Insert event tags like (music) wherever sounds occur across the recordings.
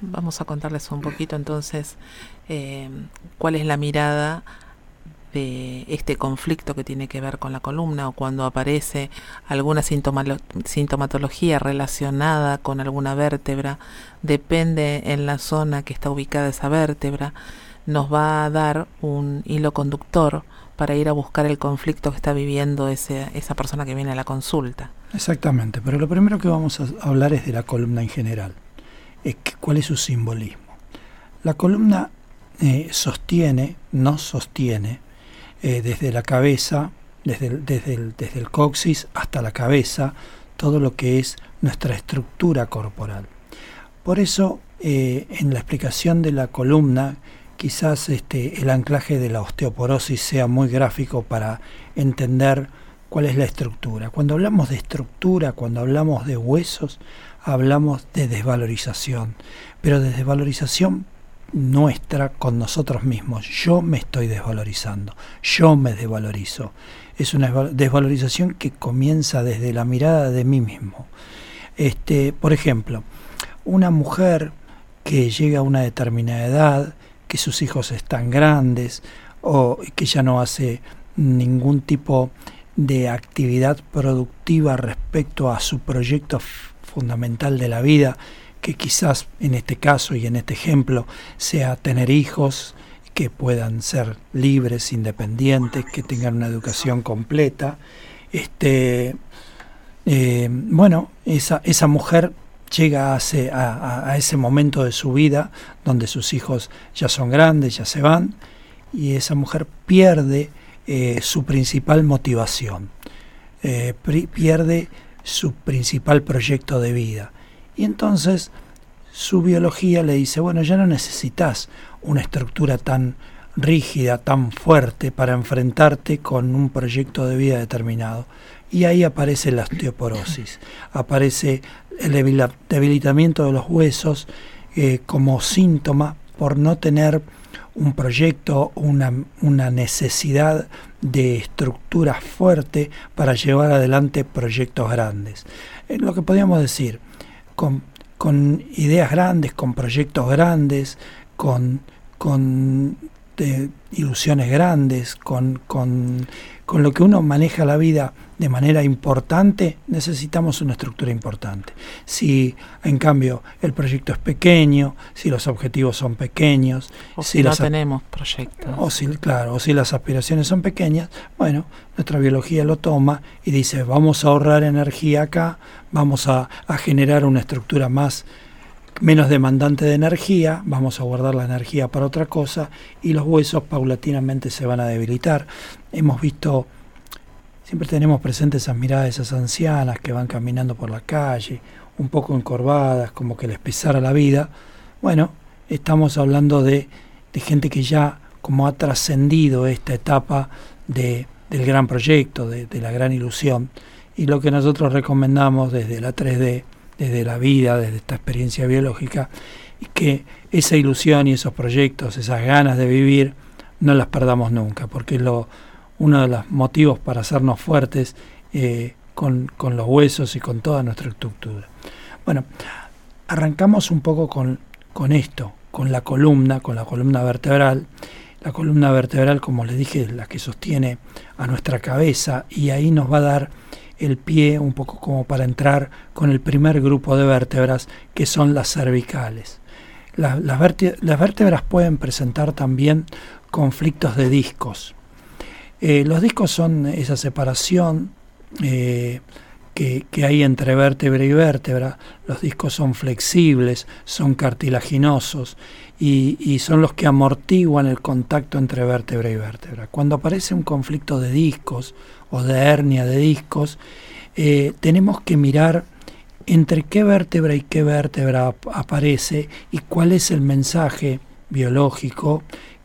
Vamos a contarles un poquito entonces eh, cuál es la mirada de este conflicto que tiene que ver con la columna o cuando aparece alguna sintomatología relacionada con alguna vértebra, depende en la zona que está ubicada esa vértebra, nos va a dar un hilo conductor para ir a buscar el conflicto que está viviendo ese, esa persona que viene a la consulta. Exactamente, pero lo primero que vamos a hablar es de la columna en general. Es cuál es su simbolismo. La columna eh, sostiene, nos sostiene, eh, desde la cabeza, desde el, desde, desde el hasta la cabeza, todo lo que es nuestra estructura corporal. Por eso, eh, en la explicación de la columna, quizás este, el anclaje de la osteoporosis sea muy gráfico para entender cuál es la estructura. Cuando hablamos de estructura, cuando hablamos de huesos, hablamos de desvalorización, pero de desvalorización nuestra con nosotros mismos. Yo me estoy desvalorizando, yo me desvalorizo. Es una desvalorización que comienza desde la mirada de mí mismo. Este, por ejemplo, una mujer que llega a una determinada edad, que sus hijos están grandes o que ya no hace ningún tipo de actividad productiva respecto a su proyecto fundamental de la vida, que quizás en este caso y en este ejemplo sea tener hijos que puedan ser libres, independientes, que tengan una educación completa. Este, eh, bueno, esa, esa mujer llega a, a, ese momento de su vida donde sus hijos ya son grandes, ya se van, y esa mujer pierde eh, su principal motivación, eh, pierde su principal proyecto de vida. Y entonces su biología le dice, bueno, ya no necesitas una estructura tan rígida, tan fuerte para enfrentarte con un proyecto de vida determinado. Y ahí aparece la osteoporosis, aparece el debilitamiento de los huesos eh, como síntoma por no tener un proyecto, una, una necesidad de estructura fuerte para llevar adelante proyectos grandes. Es lo que podríamos decir, con, con ideas grandes, con proyectos grandes, con, con de ilusiones grandes, con, con, con, lo que uno maneja la vida de manera importante, necesitamos una estructura importante. Si en cambio el proyecto es pequeño, si los objetivos son pequeños, o si, no tenemos proyectos. O si, claro, o si las aspiraciones son pequeñas, bueno, nuestra biología lo toma y dice, vamos a ahorrar energía acá, vamos a, a generar una estructura más menos demandante de energía, vamos a guardar la energía para otra cosa y los huesos paulatinamente se van a debilitar. Hemos visto, siempre tenemos presentes esas miradas de esas ancianas que van caminando por la calle, un poco encorvadas, como que les pesara la vida. Bueno, estamos hablando de, de gente que ya como ha trascendido esta etapa de, del gran proyecto, de, de la gran ilusión. Y lo que nosotros recomendamos desde la 3D desde la vida, desde esta experiencia biológica, y que esa ilusión y esos proyectos, esas ganas de vivir, no las perdamos nunca, porque es lo, uno de los motivos para hacernos fuertes eh, con, los huesos y con toda nuestra estructura. Bueno, arrancamos un poco con, con esto, con la columna, con la columna vertebral. La columna vertebral, como les dije, es la que sostiene a nuestra cabeza y ahí nos va a dar el pie un poco como para entrar con el primer grupo de vértebras que son las cervicales. las, vértebras pueden presentar también conflictos de discos. Eh, los discos son esa separación eh, que, hay entre vértebra y vértebra. Los discos son flexibles, son cartilaginosos y, y, son los que amortiguan el contacto entre vértebra y vértebra. Cuando aparece un conflicto de discos o de hernia de discos, eh, tenemos que mirar entre qué vértebra y qué vértebra aparece y cuál es el mensaje biológico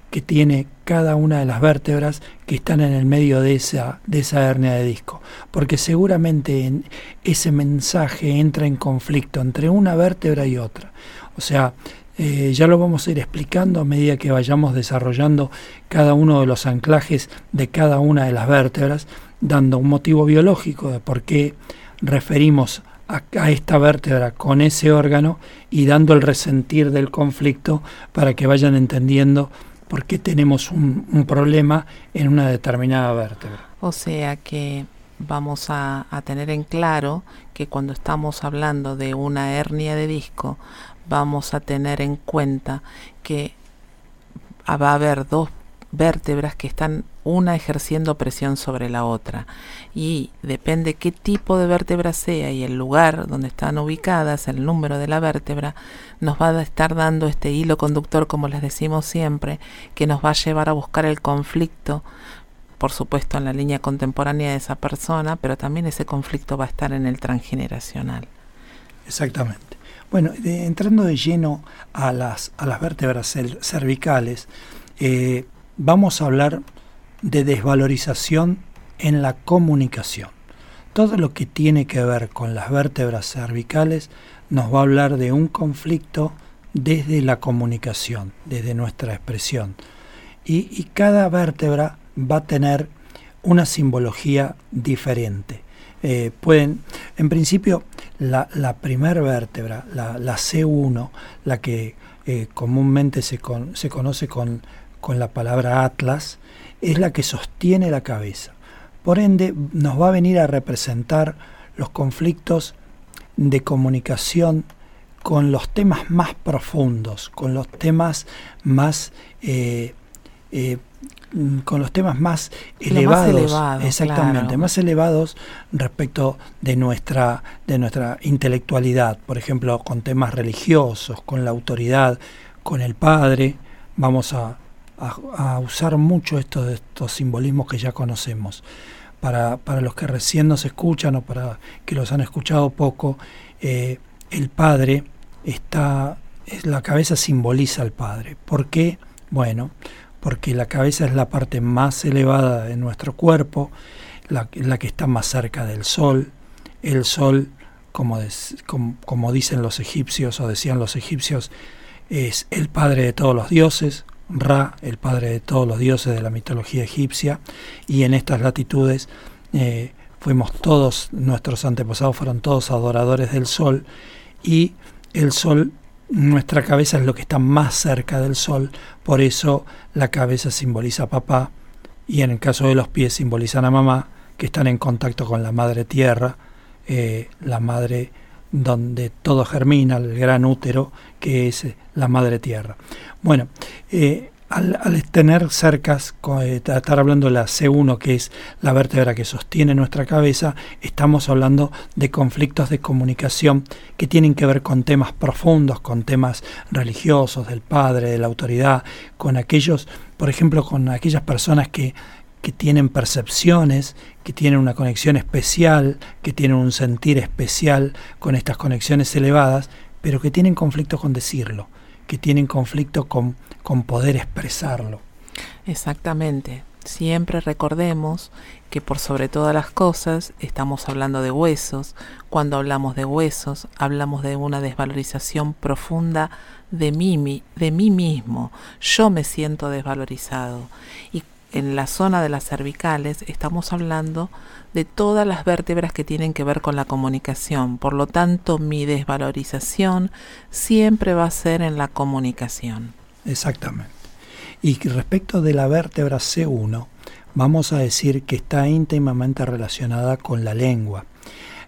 que tiene cada una de las vértebras que están en el medio de esa, de esa hernia de disco. Porque seguramente en ese mensaje entra en conflicto entre una vértebra y otra. O sea, eh, ya lo vamos a ir explicando a medida que vayamos desarrollando cada uno de los anclajes de cada una de las vértebras, dando un motivo biológico de por qué referimos a, esta vértebra con ese órgano y dando el resentir del conflicto para que vayan entendiendo por qué tenemos un, problema en una determinada vértebra. O sea que vamos a, a, tener en claro que cuando estamos hablando de una hernia de disco, vamos a tener en cuenta que va a haber dos vértebras que están una ejerciendo presión sobre la otra y depende qué tipo de vértebra sea y el lugar donde están ubicadas, el número de la vértebra, nos va a estar dando este hilo conductor, como les decimos siempre, que nos va a llevar a buscar el conflicto, por supuesto en la línea contemporánea de esa persona, pero también ese conflicto va a estar en el transgeneracional. Exactamente. Bueno, entrando de lleno a las, a las vértebras cervicales, eh, vamos a hablar de desvalorización en la comunicación. Todo lo que tiene que ver con las vértebras cervicales nos va a hablar de un conflicto desde la comunicación, desde nuestra expresión. Y, cada vértebra va a tener una simbología diferente. Eh, pueden, en principio, la, la primer vértebra, la, C1, la que eh, comúnmente se, se conoce con con la palabra Atlas, es la que sostiene la cabeza. Por ende, nos va a venir a representar los conflictos de comunicación con los temas más profundos, con los temas más eh, eh, con los temas más elevados, exactamente, más elevados respecto de nuestra de nuestra intelectualidad, por ejemplo, con temas religiosos, con la autoridad, con el padre, vamos a a, usar mucho estos, estos simbolismos que ya conocemos. Para, para, los que recién nos escuchan o para que los han escuchado poco, eh, el Padre está, la cabeza simboliza al Padre. ¿Por qué? Bueno, porque la cabeza es la parte más elevada de nuestro cuerpo, la, que está más cerca del Sol. El Sol, como, como dicen los egipcios o decían los egipcios, es el Padre de todos los dioses, Ra, el padre de todos los dioses de la mitología egipcia, y en estas latitudes eh, fuimos todos, nuestros antepasados fueron todos adoradores del sol, y el sol, nuestra cabeza es lo que está más cerca del sol, por eso la cabeza simboliza a papá, y en el caso de los pies simbolizan a mamá, que están en contacto con la madre tierra, eh, la madre donde todo germina, el gran útero, que es eh, la madre tierra. Bueno, eh, al, tener cercas, eh, estar hablando de la C1, que es la vértebra que sostiene nuestra cabeza, estamos hablando de conflictos de comunicación que tienen que ver con temas profundos, con temas religiosos, del padre, de la autoridad, con aquellos, por ejemplo, con aquellas personas que que tienen percepciones, que tienen una conexión especial, que tienen un sentir especial con estas conexiones elevadas, pero que tienen conflicto con decirlo, que tienen conflicto con, con poder expresarlo. Exactamente. Siempre recordemos que por sobre todas las cosas estamos hablando de huesos. Cuando hablamos de huesos, hablamos de una desvalorización profunda de mí, de mí mismo. Yo me siento desvalorizado. Y en la zona de las cervicales estamos hablando de todas las vértebras que tienen que ver con la comunicación. Por lo tanto, mi desvalorización siempre va a ser en la comunicación. Exactamente. Y respecto de la vértebra C1, vamos a decir que está íntimamente relacionada con la lengua.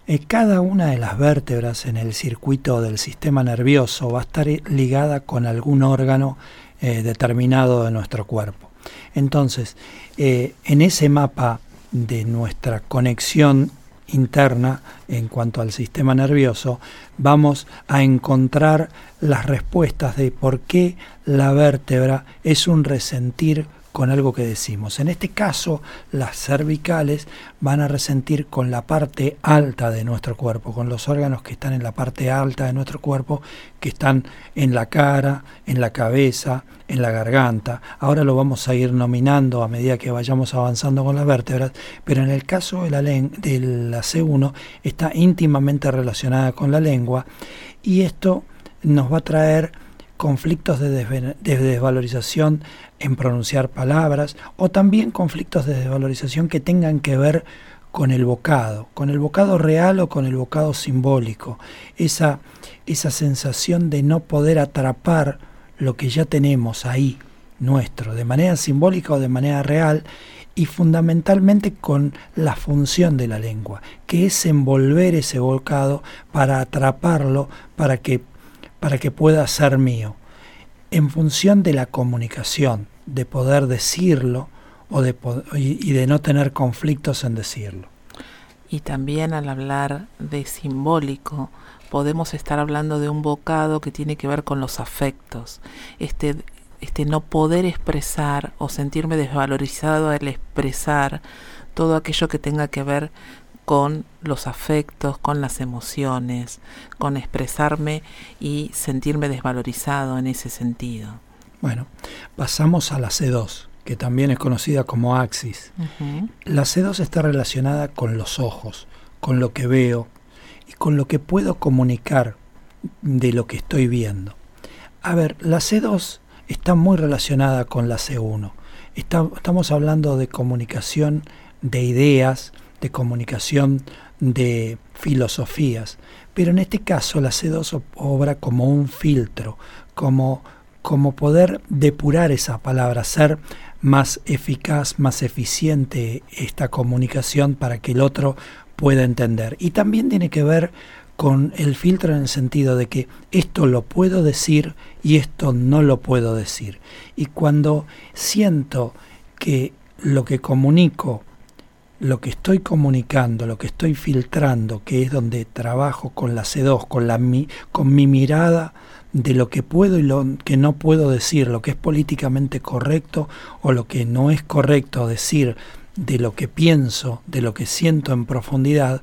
Eh, cada una de las vértebras en el circuito del sistema nervioso va a estar ligada con algún órgano eh, determinado de nuestro cuerpo. Entonces, eh, en ese mapa de nuestra conexión interna en cuanto al sistema nervioso, vamos a encontrar las respuestas de por qué la vértebra es un resentir con algo que decimos. En este caso, las cervicales van a resentir con la parte alta de nuestro cuerpo, con los órganos que están en la parte alta de nuestro cuerpo, que están en la cara, en la cabeza, en la garganta. Ahora lo vamos a ir nominando a medida que vayamos avanzando con las vértebras, pero en el caso de la, de la C1 está íntimamente relacionada con la lengua y esto nos va a traer conflictos de, desvalorización en pronunciar palabras o también conflictos de desvalorización que tengan que ver con el bocado, con el bocado real o con el bocado simbólico, esa, esa sensación de no poder atrapar lo que ya tenemos ahí, nuestro, de manera simbólica o de manera real, y fundamentalmente con la función de la lengua, que es envolver ese bocado para atraparlo, para que, para que pueda ser mío, en función de la comunicación, de poder decirlo o de, y de no tener conflictos en decirlo. Y también al hablar de simbólico, podemos estar hablando de un bocado que tiene que ver con los afectos, este este no poder expresar o sentirme desvalorizado al expresar todo aquello que tenga que ver con los afectos, con las emociones, con expresarme y sentirme desvalorizado en ese sentido. Bueno, pasamos a la C2, que también es conocida como axis. La C2 está relacionada con los ojos, con lo que veo y con lo que puedo comunicar de lo que estoy viendo. A ver, la C2 está muy relacionada con la C1. estamos hablando de comunicación de ideas, de comunicación de filosofías, pero en este caso la C2 obra como un filtro, como, como poder depurar esa palabra, ser más eficaz, más eficiente esta comunicación para que el otro pueda entender. Y también tiene que ver con el filtro en el sentido de que esto lo puedo decir y esto no lo puedo decir. Y cuando siento que lo que comunico, lo que estoy comunicando, lo que estoy filtrando, que es donde trabajo con la C2, con, la, con mi mirada de lo que puedo y lo que no puedo decir, lo que es políticamente correcto o lo que no es correcto decir, de lo que pienso, de lo que siento en profundidad,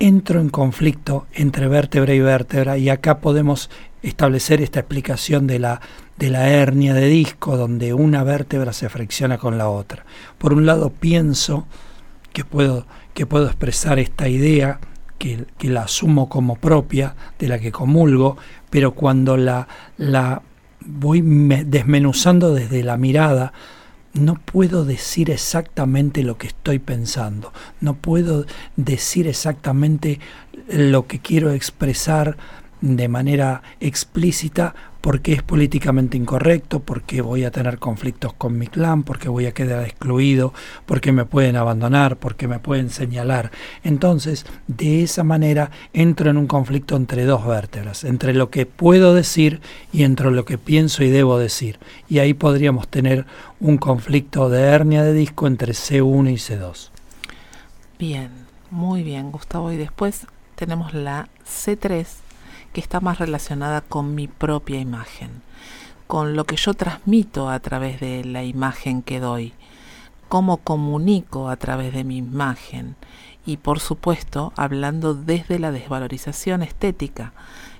entro en conflicto entre vértebra y vértebra y acá podemos establecer esta explicación de la, de la hernia de disco donde una vértebra se fricciona con la otra. Por un lado pienso que puedo, que puedo expresar esta idea, que, que la asumo como propia, de la que comulgo, pero cuando la, la voy desmenuzando desde la mirada, no puedo decir exactamente lo que estoy pensando, no puedo decir exactamente lo que quiero expresar de manera explícita porque es políticamente incorrecto, porque voy a tener conflictos con mi clan, porque voy a quedar excluido, porque me pueden abandonar, porque me pueden señalar. Entonces, de esa manera entro en un conflicto entre dos vértebras, entre lo que puedo decir y entre lo que pienso y debo decir. Y ahí podríamos tener un conflicto de hernia de disco entre C1 y C2. Bien, muy bien, Gustavo. Y después tenemos la C3 que está más relacionada con mi propia imagen, con lo que yo transmito a través de la imagen que doy, cómo comunico a través de mi imagen y por supuesto hablando desde la desvalorización estética,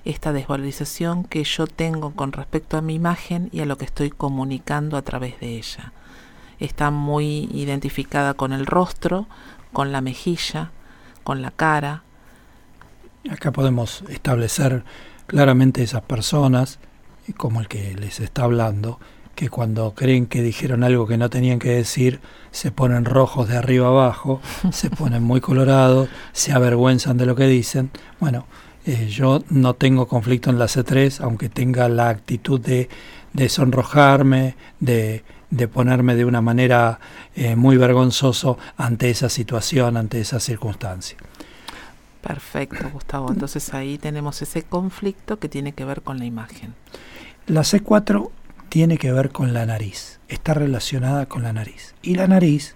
esta desvalorización que yo tengo con respecto a mi imagen y a lo que estoy comunicando a través de ella. Está muy identificada con el rostro, con la mejilla, con la cara, Acá podemos establecer claramente esas personas, como el que les está hablando, que cuando creen que dijeron algo que no tenían que decir, se ponen rojos de arriba abajo, (laughs) se ponen muy colorados, se avergüenzan de lo que dicen. Bueno, eh, yo no tengo conflicto en la C3, aunque tenga la actitud de, de sonrojarme, de, de ponerme de una manera eh, muy vergonzoso ante esa situación, ante esa circunstancia. Perfecto, Gustavo. Entonces ahí tenemos ese conflicto que tiene que ver con la imagen. La C4 tiene que ver con la nariz, está relacionada con la nariz. Y la nariz,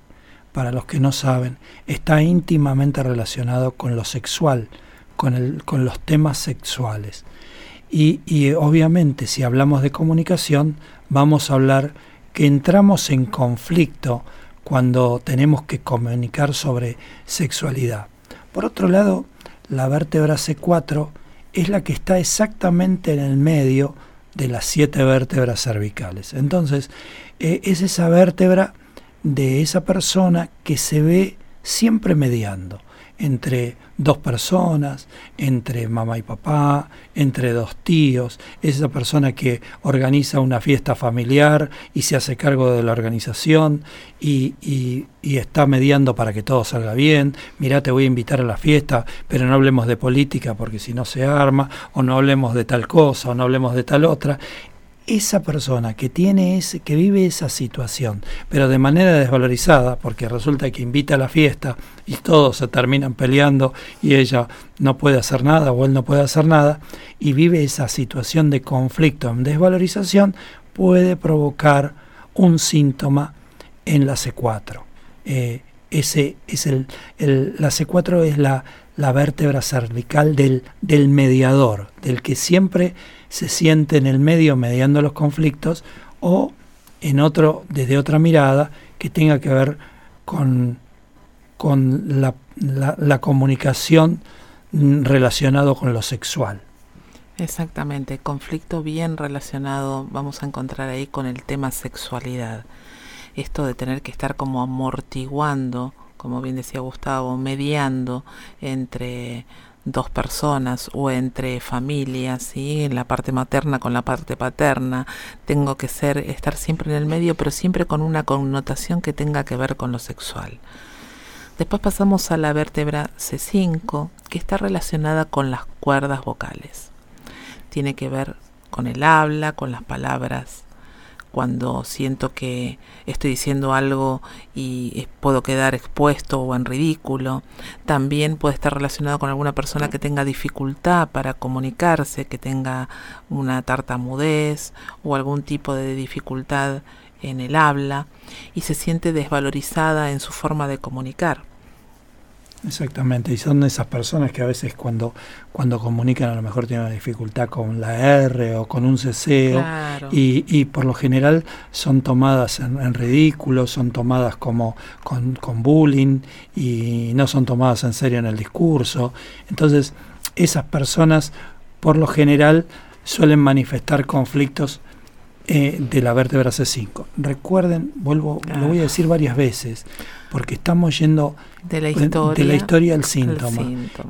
para los que no saben, está íntimamente relacionado con lo sexual, con, el, con los temas sexuales. Y, y obviamente si hablamos de comunicación, vamos a hablar que entramos en conflicto cuando tenemos que comunicar sobre sexualidad. Por otro lado, la vértebra C4 es la que está exactamente en el medio de las siete vértebras cervicales. Entonces, eh, es esa vértebra de esa persona que se ve siempre mediando entre dos personas, entre mamá y papá, entre dos tíos, esa persona que organiza una fiesta familiar y se hace cargo de la organización y, y, está mediando para que todo salga bien, mira te voy a invitar a la fiesta, pero no hablemos de política porque si no se arma, o no hablemos de tal cosa, o no hablemos de tal otra, esa persona que tiene ese, que vive esa situación, pero de manera desvalorizada, porque resulta que invita a la fiesta y todos se terminan peleando y ella no puede hacer nada o él no puede hacer nada, y vive esa situación de conflicto en desvalorización, puede provocar un síntoma en la C4. Eh, ese es el, la C4 es la, la vértebra cervical del, del mediador, del que siempre se siente en el medio mediando los conflictos o en otro, desde otra mirada, que tenga que ver con, con la, la, comunicación relacionado con lo sexual. Exactamente, conflicto bien relacionado vamos a encontrar ahí con el tema sexualidad. Esto de tener que estar como amortiguando, como bien decía Gustavo, mediando entre dos personas o entre familias, ¿sí? la parte materna con la parte paterna, tengo que ser estar siempre en el medio, pero siempre con una connotación que tenga que ver con lo sexual. Después pasamos a la vértebra C5, que está relacionada con las cuerdas vocales. Tiene que ver con el habla, con las palabras cuando siento que estoy diciendo algo y puedo quedar expuesto o en ridículo. También puede estar relacionado con alguna persona que tenga dificultad para comunicarse, que tenga una tartamudez o algún tipo de dificultad en el habla y se siente desvalorizada en su forma de comunicar. Exactamente, y son esas personas que a veces cuando, cuando comunican a lo mejor tienen una dificultad con la R o con un ceseo y, y, por lo general son tomadas en, ridículo, son tomadas como con, con, bullying y no son tomadas en serio en el discurso. Entonces esas personas por lo general suelen manifestar conflictos eh, de la vértebra C5. Recuerden, vuelvo, lo voy a decir varias veces, porque estamos yendo de la historia, de la historia al síntoma.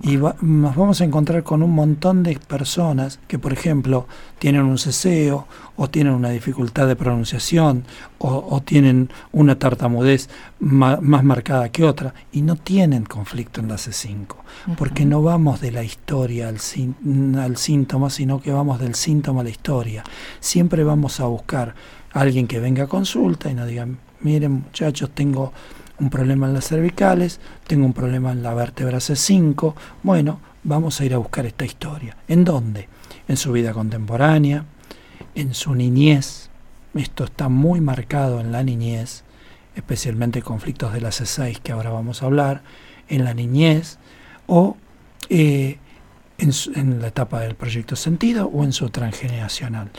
Y nos vamos a encontrar con un montón de personas que, por ejemplo, tienen un ceseo o tienen una dificultad de pronunciación o, tienen una tartamudez más marcada que otra y no tienen conflicto en la C5, porque no vamos de la historia al, al síntoma, sino que vamos del síntoma a la historia. Siempre vamos a buscar a alguien que venga a consulta y nos diga, miren muchachos, tengo un problema en las cervicales, tengo un problema en la vértebra C5, bueno, vamos a ir a buscar esta historia. ¿En dónde? En su vida contemporánea, en su niñez, esto está muy marcado en la niñez, especialmente conflictos de la C6 que ahora vamos a hablar, en la niñez o eh, en, la etapa del proyecto sentido o en su transgeneracional,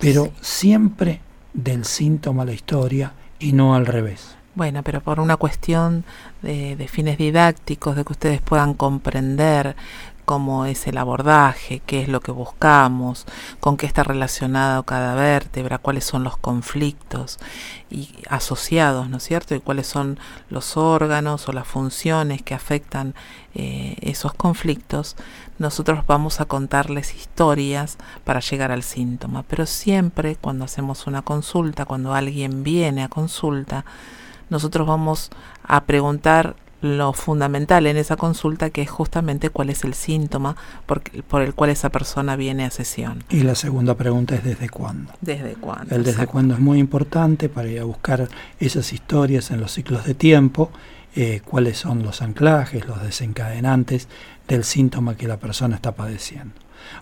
pero siempre del síntoma a la historia y no al revés. Bueno, pero por una cuestión de, fines didácticos, de que ustedes puedan comprender cómo es el abordaje, qué es lo que buscamos, con qué está relacionado cada vértebra, cuáles son los conflictos y asociados, ¿no es cierto? Y cuáles son los órganos o las funciones que afectan eh, esos conflictos, nosotros vamos a contarles historias para llegar al síntoma. Pero siempre cuando hacemos una consulta, cuando alguien viene a consulta, nosotros vamos a preguntar lo fundamental en esa consulta, que es justamente cuál es el síntoma por, por, el cual esa persona viene a sesión. Y la segunda pregunta es desde cuándo. Desde cuándo. El desde cuándo es muy importante para ir a buscar esas historias en los ciclos de tiempo, eh, cuáles son los anclajes, los desencadenantes del síntoma que la persona está padeciendo.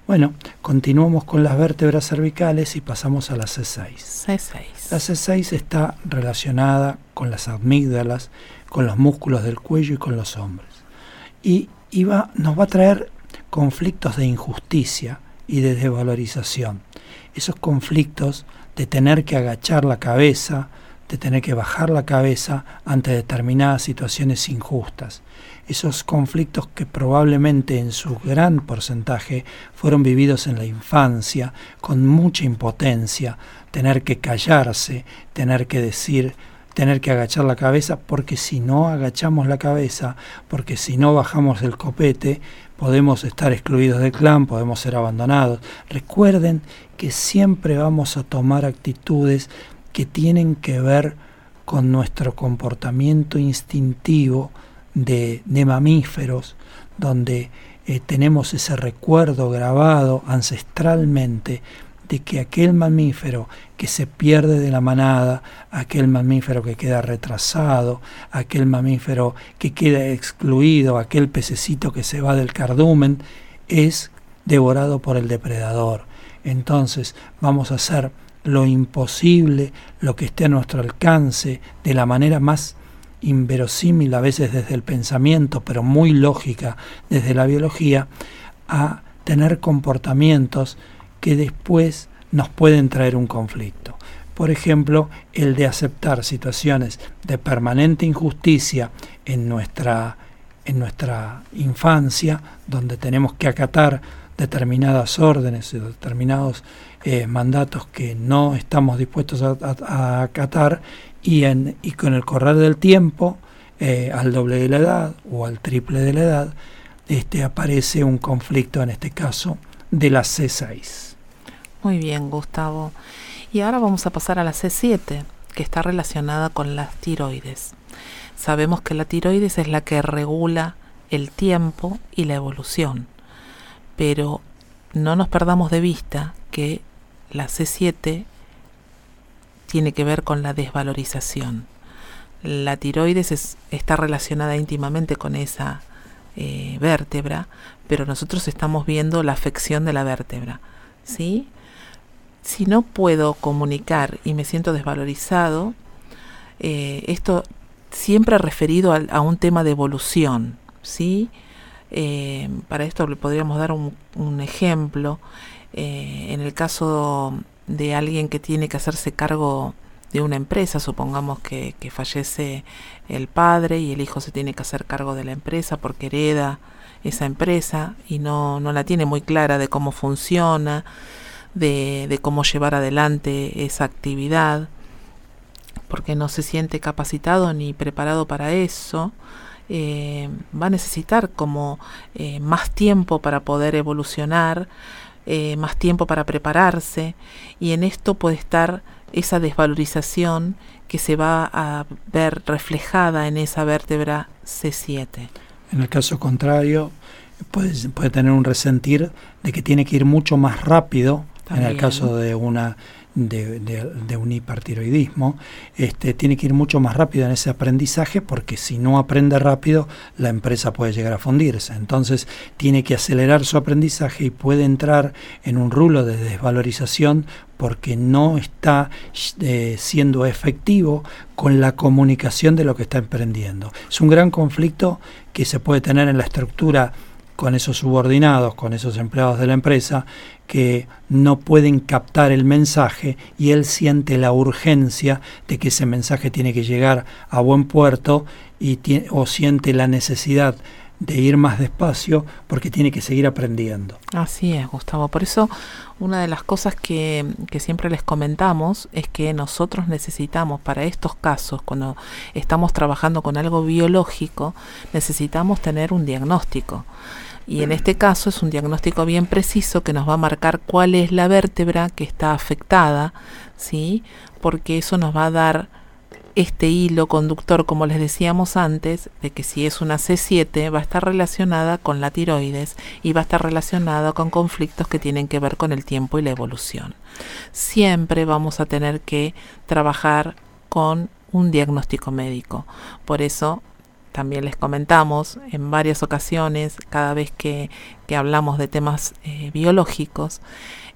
Bueno, continuamos con las vértebras cervicales y pasamos a la C6. C6. La C6 está relacionada con las amígdalas, con los músculos del cuello y con los hombros. Y, nos va a traer conflictos de injusticia y de desvalorización. Esos conflictos de tener que agachar la cabeza, de tener que bajar la cabeza ante determinadas situaciones injustas esos conflictos que probablemente en su gran porcentaje fueron vividos en la infancia, con mucha impotencia, tener que callarse, tener que decir tener que agachar la cabeza, porque si no agachamos la cabeza, porque si no bajamos el copete, podemos estar excluidos del clan, podemos ser abandonados. Recuerden que siempre vamos a tomar actitudes que tienen que ver con nuestro comportamiento instintivo de, de mamíferos, donde eh, tenemos ese recuerdo grabado ancestralmente de que aquel mamífero que se pierde de la manada, aquel mamífero que queda retrasado, aquel mamífero que queda excluido, aquel pececito que se va del cardumen, es devorado por el depredador. Entonces vamos a hacer lo imposible, lo que esté a nuestro alcance, de la manera más inverosímil a veces desde el pensamiento, pero muy lógica desde la biología, a tener comportamientos que después nos pueden traer un conflicto. Por ejemplo, el de aceptar situaciones de permanente injusticia en nuestra, en nuestra infancia, donde tenemos que acatar determinadas órdenes y determinados eh, mandatos que no estamos dispuestos a, acatar y, con el correr del tiempo, eh, al doble de la edad o al triple de la edad, este, aparece un conflicto, en este caso, de la C6. Muy bien, Gustavo. Y ahora vamos a pasar a la C7, que está relacionada con las tiroides. Sabemos que la tiroides es la que regula el tiempo y la evolución, pero no nos perdamos de vista que la C7 tiene que ver con la desvalorización. La tiroides está relacionada íntimamente con esa eh, vértebra, pero nosotros estamos viendo la afección de la vértebra. ¿sí? si no puedo comunicar y me siento desvalorizado, eh, esto siempre referido a, un tema de evolución, ¿sí? Eh, para esto le podríamos dar un, ejemplo. Eh, en el caso de alguien que tiene que hacerse cargo de una empresa, supongamos que, fallece el padre y el hijo se tiene que hacer cargo de la empresa porque hereda esa empresa y no, no la tiene muy clara de cómo funciona de, cómo llevar adelante esa actividad, porque no se siente capacitado ni preparado para eso, eh, va a necesitar como eh, más tiempo para poder evolucionar, eh, más tiempo para prepararse, y en esto puede estar esa desvalorización que se va a ver reflejada en esa vértebra C7. En el caso contrario, puede, puede tener un resentir de que tiene que ir mucho más rápido en el caso de una de, de, un hipertiroidismo, este, tiene que ir mucho más rápido en ese aprendizaje porque si no aprende rápido la empresa puede llegar a fundirse. Entonces tiene que acelerar su aprendizaje y puede entrar en un rulo de desvalorización porque no está eh, siendo efectivo con la comunicación de lo que está emprendiendo. Es un gran conflicto que se puede tener en la estructura con esos subordinados, con esos empleados de la empresa, que no pueden captar el mensaje y él siente la urgencia de que ese mensaje tiene que llegar a buen puerto y o siente la necesidad de ir más despacio porque tiene que seguir aprendiendo. Así es, Gustavo. Por eso una de las cosas que, que, siempre les comentamos es que nosotros necesitamos para estos casos, cuando estamos trabajando con algo biológico, necesitamos tener un diagnóstico. Y en este caso es un diagnóstico bien preciso que nos va a marcar cuál es la vértebra que está afectada, ¿sí? Porque eso nos va a dar este hilo conductor, como les decíamos antes, de que si es una C7 va a estar relacionada con la tiroides y va a estar relacionada con conflictos que tienen que ver con el tiempo y la evolución. Siempre vamos a tener que trabajar con un diagnóstico médico. Por eso también les comentamos en varias ocasiones, cada vez que, hablamos de temas eh, biológicos,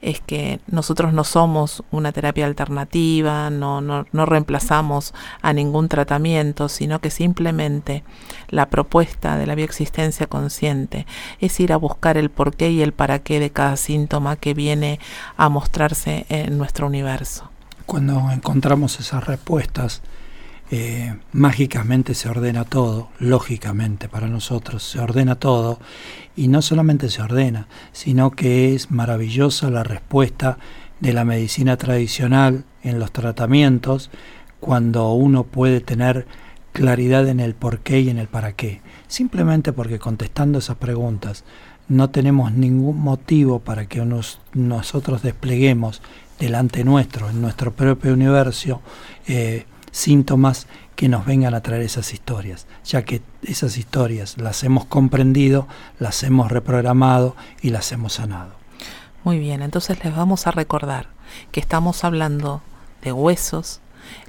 es que nosotros no somos una terapia alternativa, no, no, no reemplazamos a ningún tratamiento, sino que simplemente la propuesta de la bioexistencia consciente es ir a buscar el porqué y el para qué de cada síntoma que viene a mostrarse en nuestro universo. Cuando encontramos esas respuestas, eh, mágicamente se ordena todo, lógicamente para nosotros se ordena todo, y no solamente se ordena, sino que es maravillosa la respuesta de la medicina tradicional en los tratamientos cuando uno puede tener claridad en el por qué y en el para qué. Simplemente porque contestando esas preguntas no tenemos ningún motivo para que nosotros despleguemos delante nuestro, en nuestro propio universo, eh, síntomas que nos vengan a traer esas historias, ya que esas historias las hemos comprendido, las hemos reprogramado y las hemos sanado. Muy bien, entonces les vamos a recordar que estamos hablando de huesos,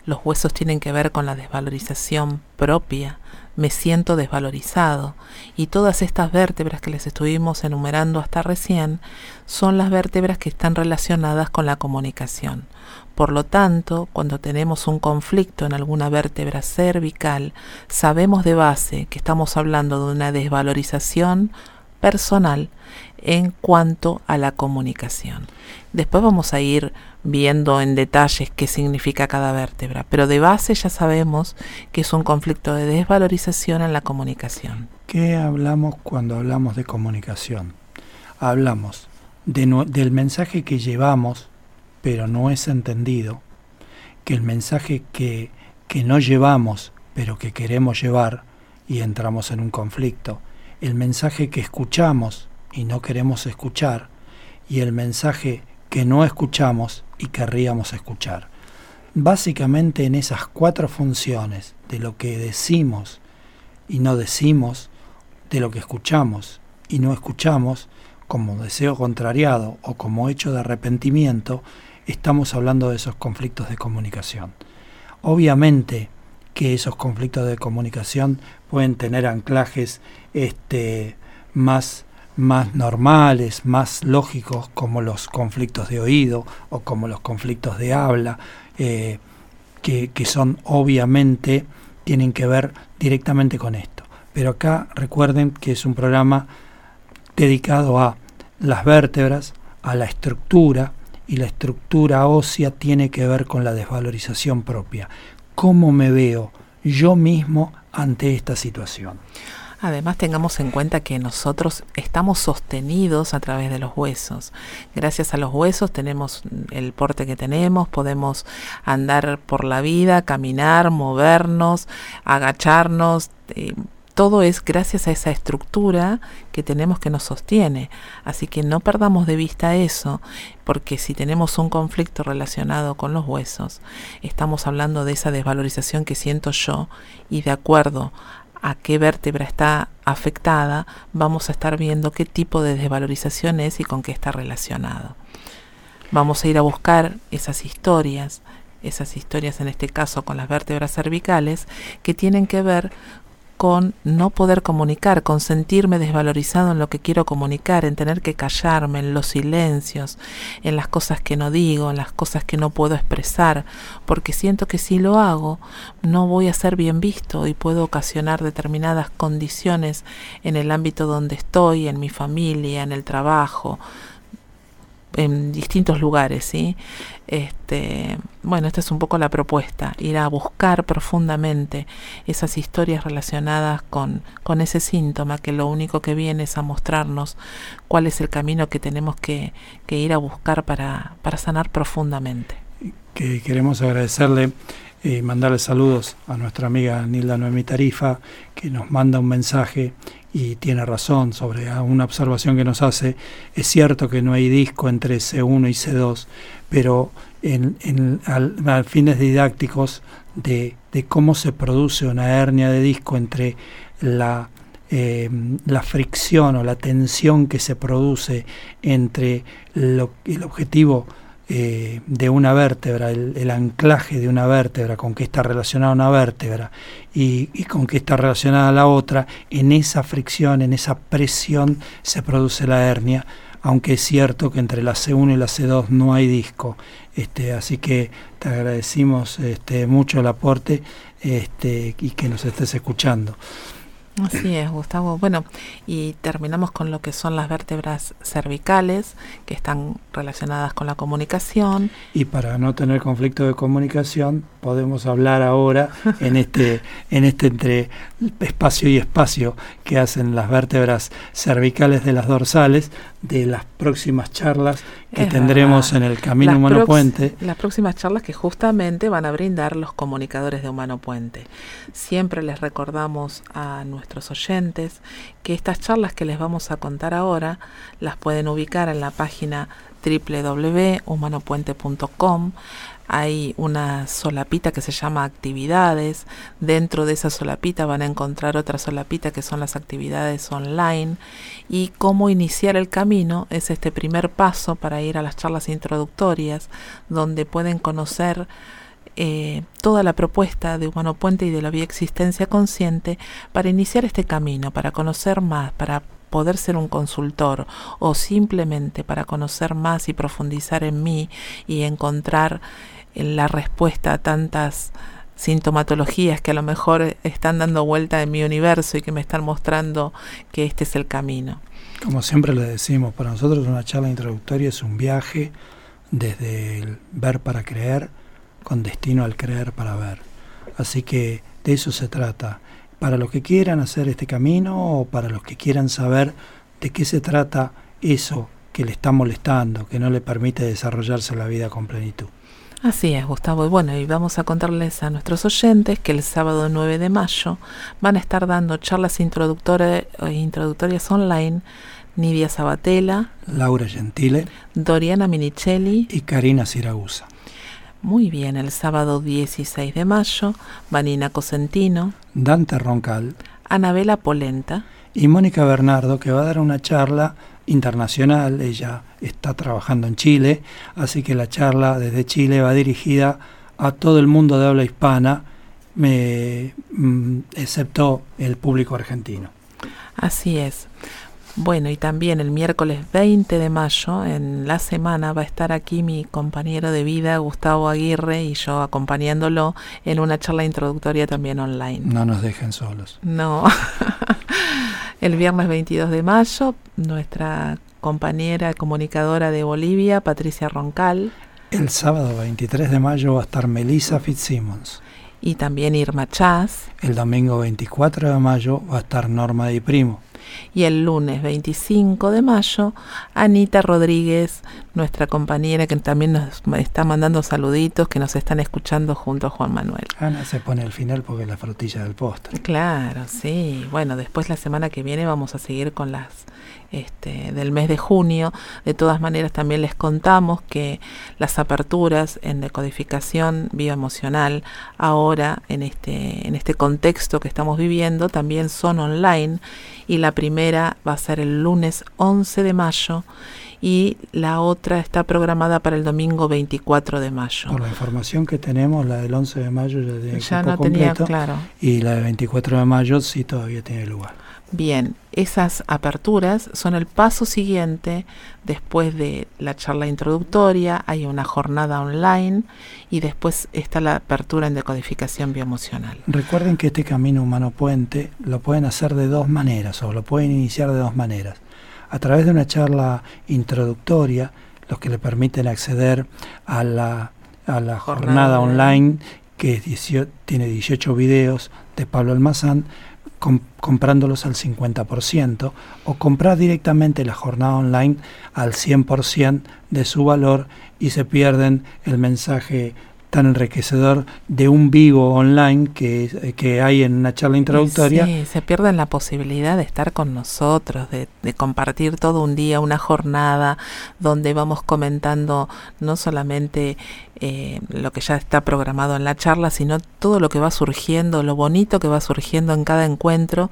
los huesos tienen que ver con la desvalorización propia, me siento desvalorizado y todas estas vértebras que les estuvimos enumerando hasta recién son las vértebras que están relacionadas con la comunicación. Por lo tanto, cuando tenemos un conflicto en alguna vértebra cervical, sabemos de base que estamos hablando de una desvalorización personal en cuanto a la comunicación. Después vamos a ir viendo en detalles qué significa cada vértebra, pero de base ya sabemos que es un conflicto de desvalorización en la comunicación. ¿Qué hablamos cuando hablamos de comunicación? Hablamos del mensaje que llevamos, pero no es entendido, que el mensaje que, que no llevamos, pero que queremos llevar, y entramos en un conflicto, el mensaje que escuchamos y no queremos escuchar, y el mensaje que no escuchamos y querríamos escuchar. Básicamente en esas cuatro funciones de lo que decimos y no decimos, de lo que escuchamos y no escuchamos, como deseo contrariado o como hecho de arrepentimiento, estamos hablando de esos conflictos de comunicación. Obviamente que esos conflictos de comunicación pueden tener anclajes este, más más normales, más lógicos, como los conflictos de oído o como los conflictos de habla, eh, que, que son obviamente, tienen que ver directamente con esto. Pero acá recuerden que es un programa dedicado a las vértebras, a la estructura, y la estructura ósea tiene que ver con la desvalorización propia. ¿Cómo me veo yo mismo ante esta situación? Además tengamos en cuenta que nosotros estamos sostenidos a través de los huesos. Gracias a los huesos tenemos el porte que tenemos, podemos andar por la vida, caminar, movernos, agacharnos. Eh, todo es gracias a esa estructura que tenemos que nos sostiene. Así que no perdamos de vista eso, porque si tenemos un conflicto relacionado con los huesos, estamos hablando de esa desvalorización que siento yo y de acuerdo a qué vértebra está afectada, vamos a estar viendo qué tipo de desvalorización es y con qué está relacionado. Vamos a ir a buscar esas historias, esas historias en este caso con las vértebras cervicales, que tienen que ver con no poder comunicar, con sentirme desvalorizado en lo que quiero comunicar, en tener que callarme, en los silencios, en las cosas que no digo, en las cosas que no puedo expresar, porque siento que si lo hago no voy a ser bien visto y puedo ocasionar determinadas condiciones en el ámbito donde estoy, en mi familia, en el trabajo, en distintos lugares, ¿sí? Este, bueno, esta es un poco la propuesta, ir a buscar profundamente esas historias relacionadas con, con ese síntoma que lo único que viene es a mostrarnos cuál es el camino que tenemos que, que ir a buscar para, para sanar profundamente. Que queremos agradecerle mandarle saludos a nuestra amiga Nilda Noemi Tarifa, que nos manda un mensaje y tiene razón sobre una observación que nos hace. Es cierto que no hay disco entre C1 y C2, pero en, al, fines didácticos de, de, cómo se produce una hernia de disco entre la, eh, la fricción o la tensión que se produce entre lo, el objetivo eh, de una vértebra, el, anclaje de una vértebra, con qué está relacionada una vértebra y, con qué está relacionada la otra, en esa fricción, en esa presión se produce la hernia, aunque es cierto que entre la C1 y la C2 no hay disco. Este, así que te agradecimos este, mucho el aporte este, y que nos estés escuchando. Así es, Gustavo. Bueno, y terminamos con lo que son las vértebras cervicales, que están relacionadas con la comunicación. Y para no tener conflicto de comunicación, podemos hablar ahora en este, en este entre espacio y espacio que hacen las vértebras cervicales de las dorsales, de las próximas charlas que tendremos en el Camino Humano Puente. Las próximas charlas que justamente van a brindar los comunicadores de Humano Puente. Siempre les recordamos a nuestros oyentes que estas charlas que les vamos a contar ahora las pueden ubicar en la página www.humanopuente.com hay una solapita que se llama actividades. Dentro de esa solapita van a encontrar otra solapita que son las actividades online. Y cómo iniciar el camino es este primer paso para ir a las charlas introductorias, donde pueden conocer eh, toda la propuesta de Humano Puente y de la bioexistencia consciente para iniciar este camino, para conocer más, para poder ser un consultor o simplemente para conocer más y profundizar en mí y encontrar la respuesta a tantas sintomatologías que a lo mejor están dando vuelta en mi universo y que me están mostrando que este es el camino. Como siempre le decimos, para nosotros una charla introductoria es un viaje desde el ver para creer con destino al creer para ver. Así que de eso se trata. Para los que quieran hacer este camino o para los que quieran saber de qué se trata eso que le está molestando, que no le permite desarrollarse la vida con plenitud. Así es, Gustavo. Y bueno, y vamos a contarles a nuestros oyentes que el sábado 9 de mayo van a estar dando charlas introductorias, eh, introductorias online Nidia Sabatella, Laura Gentile, Doriana Minichelli y Karina Siragusa. Muy bien, el sábado 16 de mayo, Vanina Cosentino, Dante Roncal, Anabela Polenta y Mónica Bernardo, que va a dar una charla internacional, ella está trabajando en Chile, así que la charla desde Chile va dirigida a todo el mundo de habla hispana, mm, excepto el público argentino. Así es. Bueno, y también el miércoles 20 de mayo, en la semana, va a estar aquí mi compañero de vida, Gustavo Aguirre, y yo acompañándolo en una charla introductoria también online. No nos dejen solos. No. (laughs) el viernes 22 de mayo, nuestra compañera comunicadora de Bolivia, Patricia Roncal. El sábado 23 de mayo va a estar Melissa Fitzsimmons. Y también Irma Chaz. El domingo 24 de mayo va a estar Norma Di Primo. Y el lunes 25 de mayo, Anita Rodríguez, nuestra compañera que también nos está mandando saluditos, que nos están escuchando junto a Juan Manuel. Ana se pone al final porque es la frutilla del postre. Claro, sí. Bueno, después la semana que viene vamos a seguir con las este, del mes de junio. De todas maneras, también les contamos que las aperturas en decodificación bioemocional ahora en este, en este contexto que estamos viviendo también son online y la primera va a ser el lunes 11 de mayo y la otra está programada para el domingo 24 de mayo. Por la información que tenemos, la del 11 de mayo ya, no tenía claro. y la del 24 de mayo sí todavía tiene lugar. Bien, esas aperturas son el paso siguiente después de la charla introductoria, hay una jornada online y después está la apertura en decodificación bioemocional. Recuerden que este camino humano puente lo pueden hacer de dos maneras o lo pueden iniciar de dos maneras. A través de una charla introductoria, los que le permiten acceder a la, a la jornada, online que tiene 18 videos de Pablo Almazán, comprándolos al 50% o comprar directamente la jornada online al 100% de su valor y se pierden el mensaje tan enriquecedor de un vivo online que, que hay en una charla introductoria. Sí, se pierden la posibilidad de estar con nosotros, de, de, compartir todo un día, una jornada, donde vamos comentando no solamente eh, lo que ya está programado en la charla, sino todo lo que va surgiendo, lo bonito que va surgiendo en cada encuentro,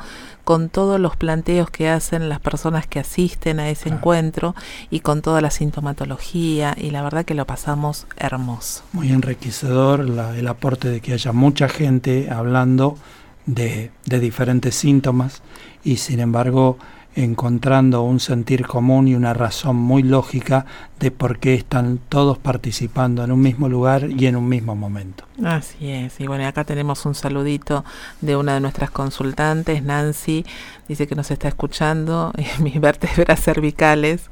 con todos los planteos que hacen las personas que asisten a ese encuentro y con toda la sintomatología y la verdad que lo pasamos hermoso. Muy enriquecedor el aporte de que haya mucha gente hablando de, de diferentes síntomas y sin embargo encontrando un sentir común y una razón muy lógica de por qué están todos participando en un mismo lugar y en un mismo momento. Así es, y bueno, acá tenemos un saludito de una de nuestras consultantes, Nancy, dice que nos está escuchando, (laughs) mis vértebras cervicales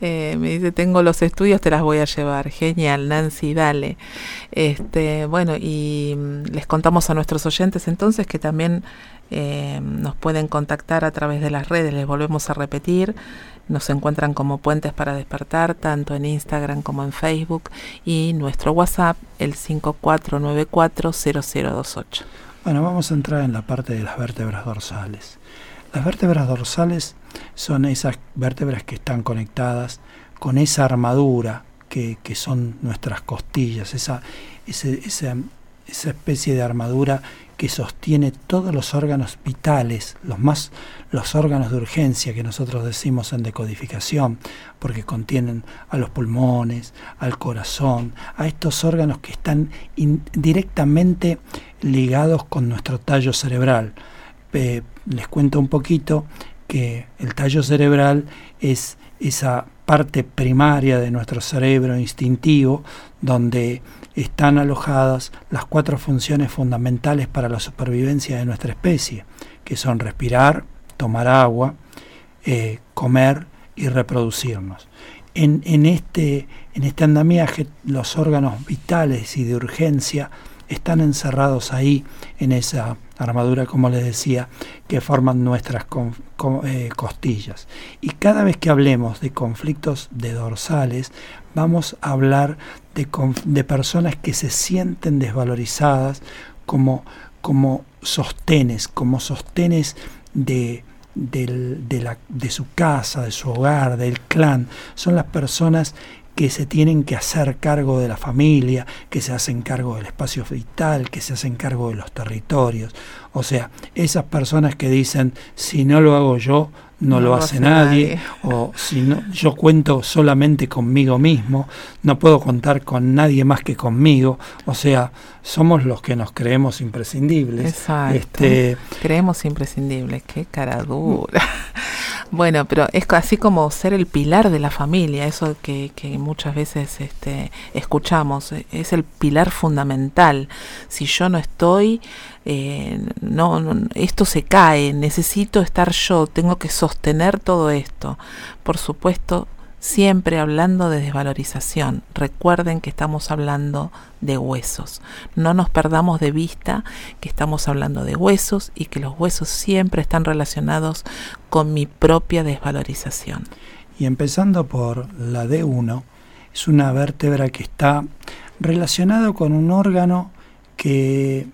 Eh, me dice, tengo los estudios, te las voy a llevar. Genial, Nancy, dale. Este, bueno, y mm, les contamos a nuestros oyentes entonces que también eh, nos pueden contactar a través de las redes, les volvemos a repetir. Nos encuentran como Puentes para Despertar, tanto en Instagram como en Facebook, y nuestro WhatsApp, el 54940028. Bueno, vamos a entrar en la parte de las vértebras dorsales. Las vértebras dorsales son esas vértebras que están conectadas con esa armadura que, que son nuestras costillas, esa, esa, esa especie de armadura que sostiene todos los órganos vitales, los más los órganos de urgencia que nosotros decimos en decodificación, porque contienen a los pulmones, al corazón, a estos órganos que están directamente ligados con nuestro tallo cerebral. les cuento un poquito que el tallo cerebral es esa parte primaria de nuestro cerebro instintivo donde están alojadas las cuatro funciones fundamentales para la supervivencia de nuestra especie, que son respirar, tomar agua, eh, comer y reproducirnos. En, en, este, en este andamiaje los órganos vitales y de urgencia están encerrados ahí en esa armadura, como les decía, que forman nuestras eh, costillas. Y cada vez que hablemos de conflictos de dorsales, vamos a hablar de, personas que se sienten desvalorizadas como, como sostenes, como sostenes de, de, la, de su casa, de su hogar, del clan. Son las personas que se tienen que hacer cargo de la familia, que se hacen cargo del espacio vital, que se hacen cargo de los territorios. O sea, esas personas que dicen, si no lo hago yo, no, lo, hace, nadie, o si no, yo cuento solamente conmigo mismo, no puedo contar con nadie más que conmigo, o sea, somos los que nos creemos imprescindibles. Exacto. Este, creemos imprescindibles, qué cara dura. Bueno, pero es así como ser el pilar de la familia, eso que, que muchas veces este, escuchamos, e, es el pilar fundamental. Si yo no estoy, eh, no, esto se cae, necesito estar yo, tengo que sostener todo esto. Por supuesto, siempre hablando de desvalorización. Recuerden que estamos hablando de huesos. No nos perdamos de vista que estamos hablando de huesos y que los huesos siempre están relacionados con mi propia desvalorización. Y empezando por la D1, es una vértebra que está relacionado con un órgano que,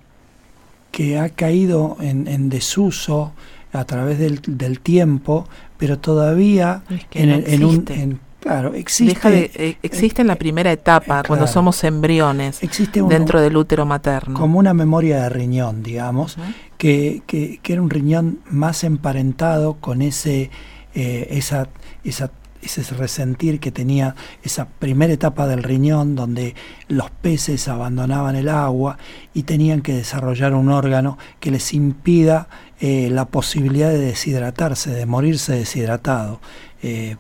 que ha caído en, desuso a través del, del tiempo, pero todavía en, un... claro, existe, eh, existe en la primera etapa, cuando somos embriones, existe dentro del útero materno. Como una memoria de riñón, digamos, que, que, era un riñón más emparentado con ese, eh, esa, esa ese resentir que tenía esa primera etapa del riñón donde los peces abandonaban el agua y tenían que desarrollar un órgano que les impida eh, la posibilidad de deshidratarse, de morirse deshidratado. Eh,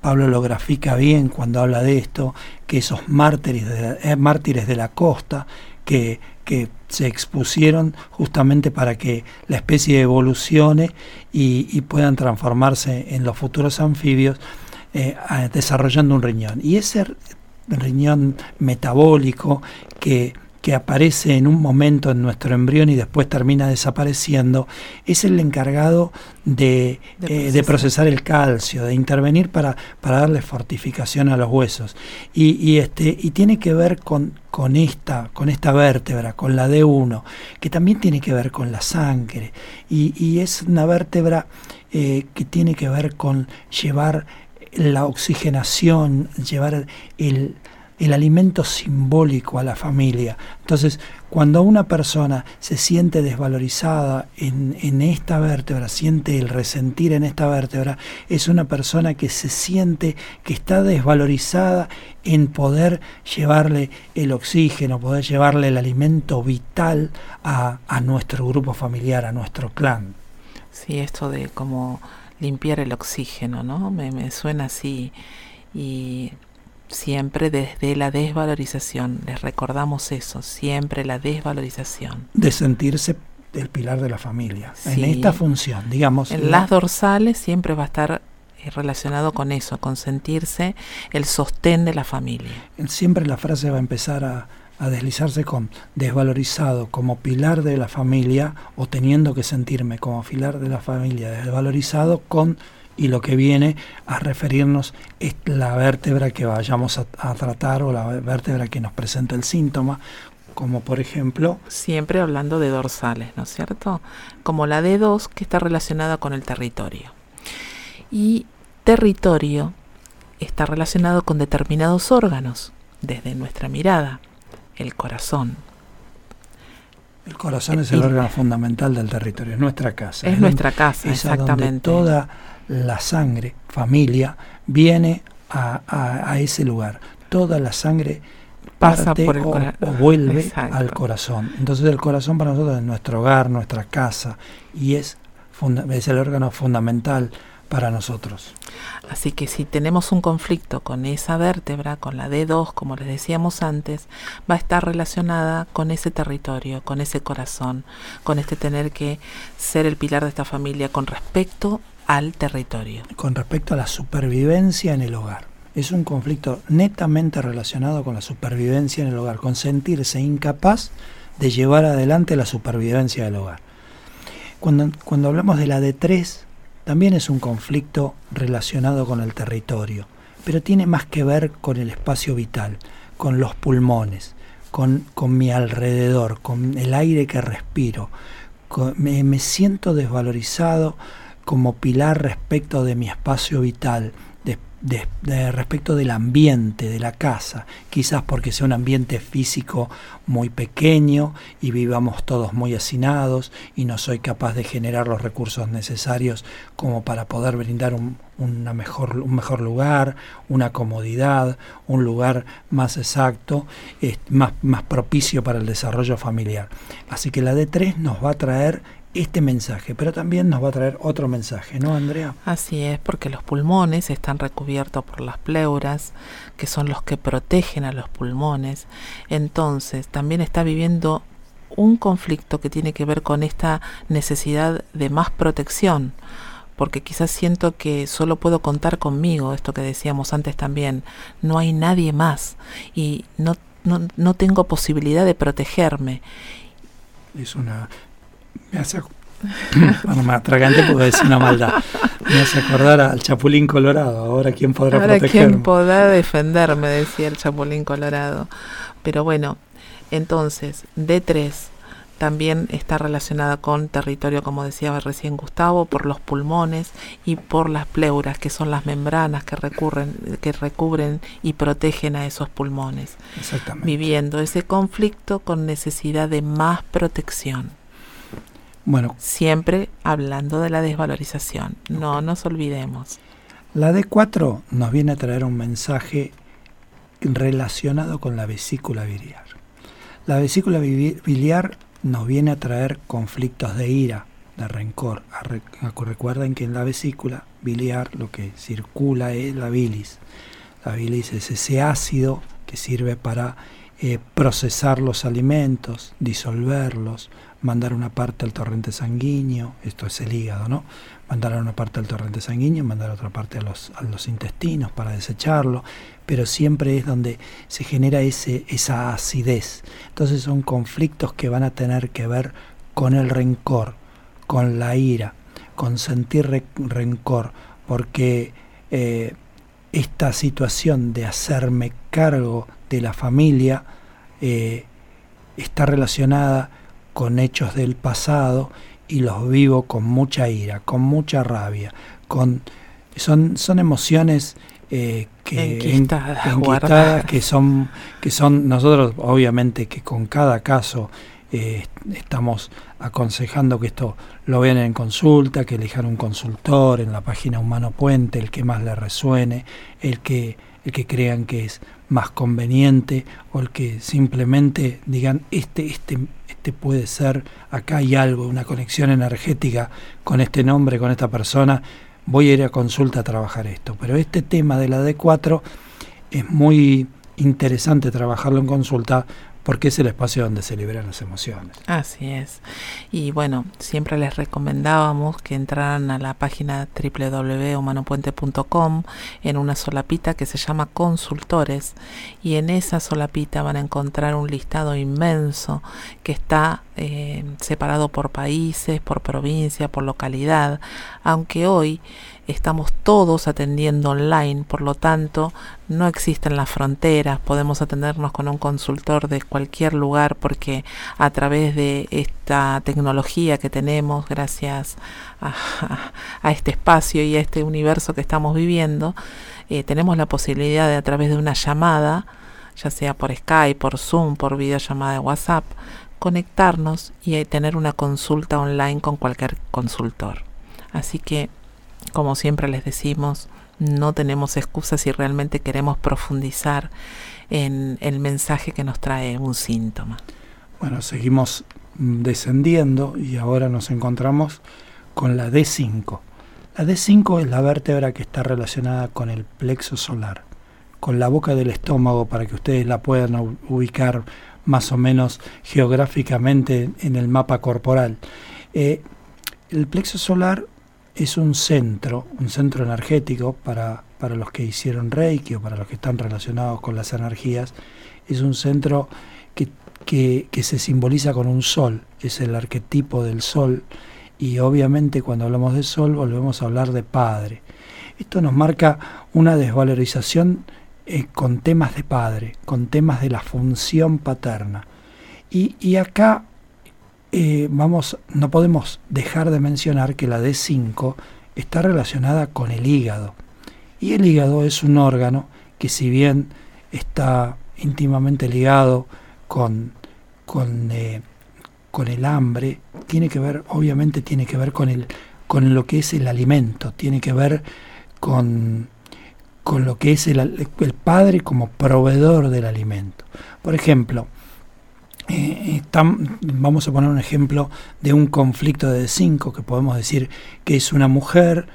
Pablo lo grafica bien cuando habla de esto, que esos mártires de la, eh, mártires de la costa que, que, se expusieron justamente para que la especie evolucione y, y puedan transformarse en los futuros anfibios, desarrollando un riñón. Y ese riñón metabólico que que aparece en un momento en nuestro embrión y después termina desapareciendo, es el encargado de, de, eh, procesar. el calcio, de intervenir para, para darle fortificación a los huesos. Y, este, y tiene que ver con, con, esta, con esta vértebra, con la D1, que también tiene que ver con la sangre. Y, es una vértebra eh, que tiene que ver con llevar la oxigenación, llevar el, el alimento simbólico a la familia. Entonces, cuando una persona se siente desvalorizada en, en, esta vértebra, siente el resentir en esta vértebra, es una persona que se siente que está desvalorizada en poder llevarle el oxígeno, poder llevarle el alimento vital a, a nuestro grupo familiar, a nuestro clan. Sí, esto de como limpiar el oxígeno, ¿no? Me, me suena así. Y siempre desde la desvalorización. Les recordamos eso, siempre la desvalorización. De sentirse el pilar de la familia, en esta función, digamos. En las dorsales siempre va a estar relacionado con eso, con sentirse el sostén de la familia. Siempre la frase va a empezar a, a deslizarse con desvalorizado como pilar de la familia o teniendo que sentirme como pilar de la familia desvalorizado con y lo que viene a referirnos es la vértebra que vayamos a, tratar o la vértebra que nos presenta el síntoma, como por ejemplo... Siempre hablando de dorsales, ¿no es cierto? Como la D2 que está relacionada con el territorio. Y territorio está relacionado con determinados órganos, desde nuestra mirada, el corazón. El corazón es el órgano fundamental del territorio, es nuestra casa. Es, nuestra casa, exactamente. toda la sangre, familia, viene a, ese lugar. Toda la sangre pasa por o, vuelve al corazón. Entonces el corazón para nosotros es nuestro hogar, nuestra casa y es, es el órgano fundamental para nosotros. Así que si tenemos un conflicto con esa vértebra, con la D2, como les decíamos antes, va a estar relacionada con ese territorio, con ese corazón, con este tener que ser el pilar de esta familia con respecto al territorio. Con respecto a la supervivencia en el hogar. Es un conflicto netamente relacionado con la supervivencia en el hogar, con sentirse incapaz de llevar adelante la supervivencia del hogar. Cuando, cuando hablamos de la D3, también es un conflicto relacionado con el territorio, pero tiene más que ver con el espacio vital, con los pulmones, con, con mi alrededor, con el aire que respiro. me, me siento desvalorizado como pilar respecto de mi espacio vital, respecto del ambiente de la casa, quizás porque sea un ambiente físico muy pequeño y vivamos todos muy hacinados y no soy capaz de generar los recursos necesarios como para poder brindar un, mejor, un mejor lugar, una comodidad, un lugar más exacto, más, más propicio para el desarrollo familiar. Así que la D3 nos va a traer este mensaje, pero también nos va a traer otro mensaje, ¿no, Andrea? Así es, porque los pulmones están recubiertos por las pleuras, que son los que protegen a los pulmones. Entonces, también está viviendo un conflicto que tiene que ver con esta necesidad de más protección, porque quizás siento que solo puedo contar conmigo, esto que decíamos antes también, no hay nadie más y no, no, no tengo posibilidad de protegerme. Es una me hace (laughs) bueno, me atragante porque es una maldad. Me hace acordar al Chapulín Colorado. Ahora, ¿quién podrá Ahora, ¿quién podrá defenderme? Decía el Chapulín Colorado. Pero bueno, entonces, D3 también está relacionada con territorio, como decía recién Gustavo, por los pulmones y por las pleuras, que son las membranas que, recurren, que recubren y protegen a esos pulmones. Viviendo ese conflicto con necesidad de más protección. Bueno, siempre hablando de la desvalorización, no nos olvidemos. La D4 nos viene a traer un mensaje relacionado con la vesícula biliar. La vesícula biliar nos viene a traer conflictos de ira, de rencor. Recuerden que en la vesícula biliar lo que circula es la bilis. La bilis es ese ácido que sirve para eh, procesar los alimentos, disolverlos, mandar una parte al torrente sanguíneo, esto es el hígado, ¿no? Mandar una parte al torrente sanguíneo, mandar otra parte a los, a los intestinos para desecharlo, pero siempre es donde se genera ese, esa acidez. Entonces son conflictos que van a tener que ver con el rencor, con la ira, con sentir rencor, porque eh, esta situación de hacerme cargo de la familia eh, está relacionada con hechos del pasado y los vivo con mucha ira, con mucha rabia, con son, son emociones eh, que enquistadas, que son que son nosotros obviamente que con cada caso eh, estamos aconsejando que esto lo vean en consulta, que elijan un consultor en la página Humano Puente, el que más le resuene, el que el que crean que es más conveniente o el que simplemente digan este este este puede ser, acá hay algo, una conexión energética con este nombre, con esta persona, voy a ir a consulta a trabajar esto. Pero este tema de la D4 es muy interesante trabajarlo en consulta porque es el espacio donde se liberan las emociones. Así es. Y bueno, siempre les recomendábamos que entraran a la página www.humanopuente.com en una solapita que se llama consultores y en esa solapita van a encontrar un listado inmenso que está eh, separado por países, por provincia, por localidad, aunque hoy estamos todos atendiendo online, por lo tanto no existen las fronteras, podemos atendernos con un consultor de cualquier lugar porque a través de esta tecnología que tenemos, gracias (laughs) a, este espacio y a este universo que estamos viviendo, eh, tenemos la posibilidad de a través de una llamada, ya sea por Skype, por Zoom, por videollamada de WhatsApp, conectarnos y tener una consulta online con cualquier consultor. Así que como siempre les decimos, no tenemos excusas si realmente queremos profundizar en el mensaje que nos trae un síntoma. Bueno, seguimos descendiendo y ahora nos encontramos con la D5. La D5 es la vértebra que está relacionada con el plexo solar, con la boca del estómago para que ustedes la puedan ubicar más o menos geográficamente en el mapa corporal. Eh, el plexo solar es un centro, un centro energético para, para los que hicieron Reiki o para los que están relacionados con las energías. Es un centro que, que, se simboliza con un sol, es el arquetipo del sol y obviamente cuando hablamos de sol volvemos a hablar de padre. Esto nos marca una desvalorización eh, con temas de padre, con temas de la función paterna. Y, y acá eh, vamos, no podemos dejar de mencionar que la D5 está relacionada con el hígado. Y el hígado es un órgano que si bien está íntimamente ligado con, con, eh, con el hambre, tiene que ver, obviamente tiene que ver con, el, con lo que es el alimento, tiene que ver con, con lo que es el, el padre como proveedor del alimento. Por ejemplo, eh, vamos a poner un ejemplo de un conflicto de cinco que podemos decir que es una mujer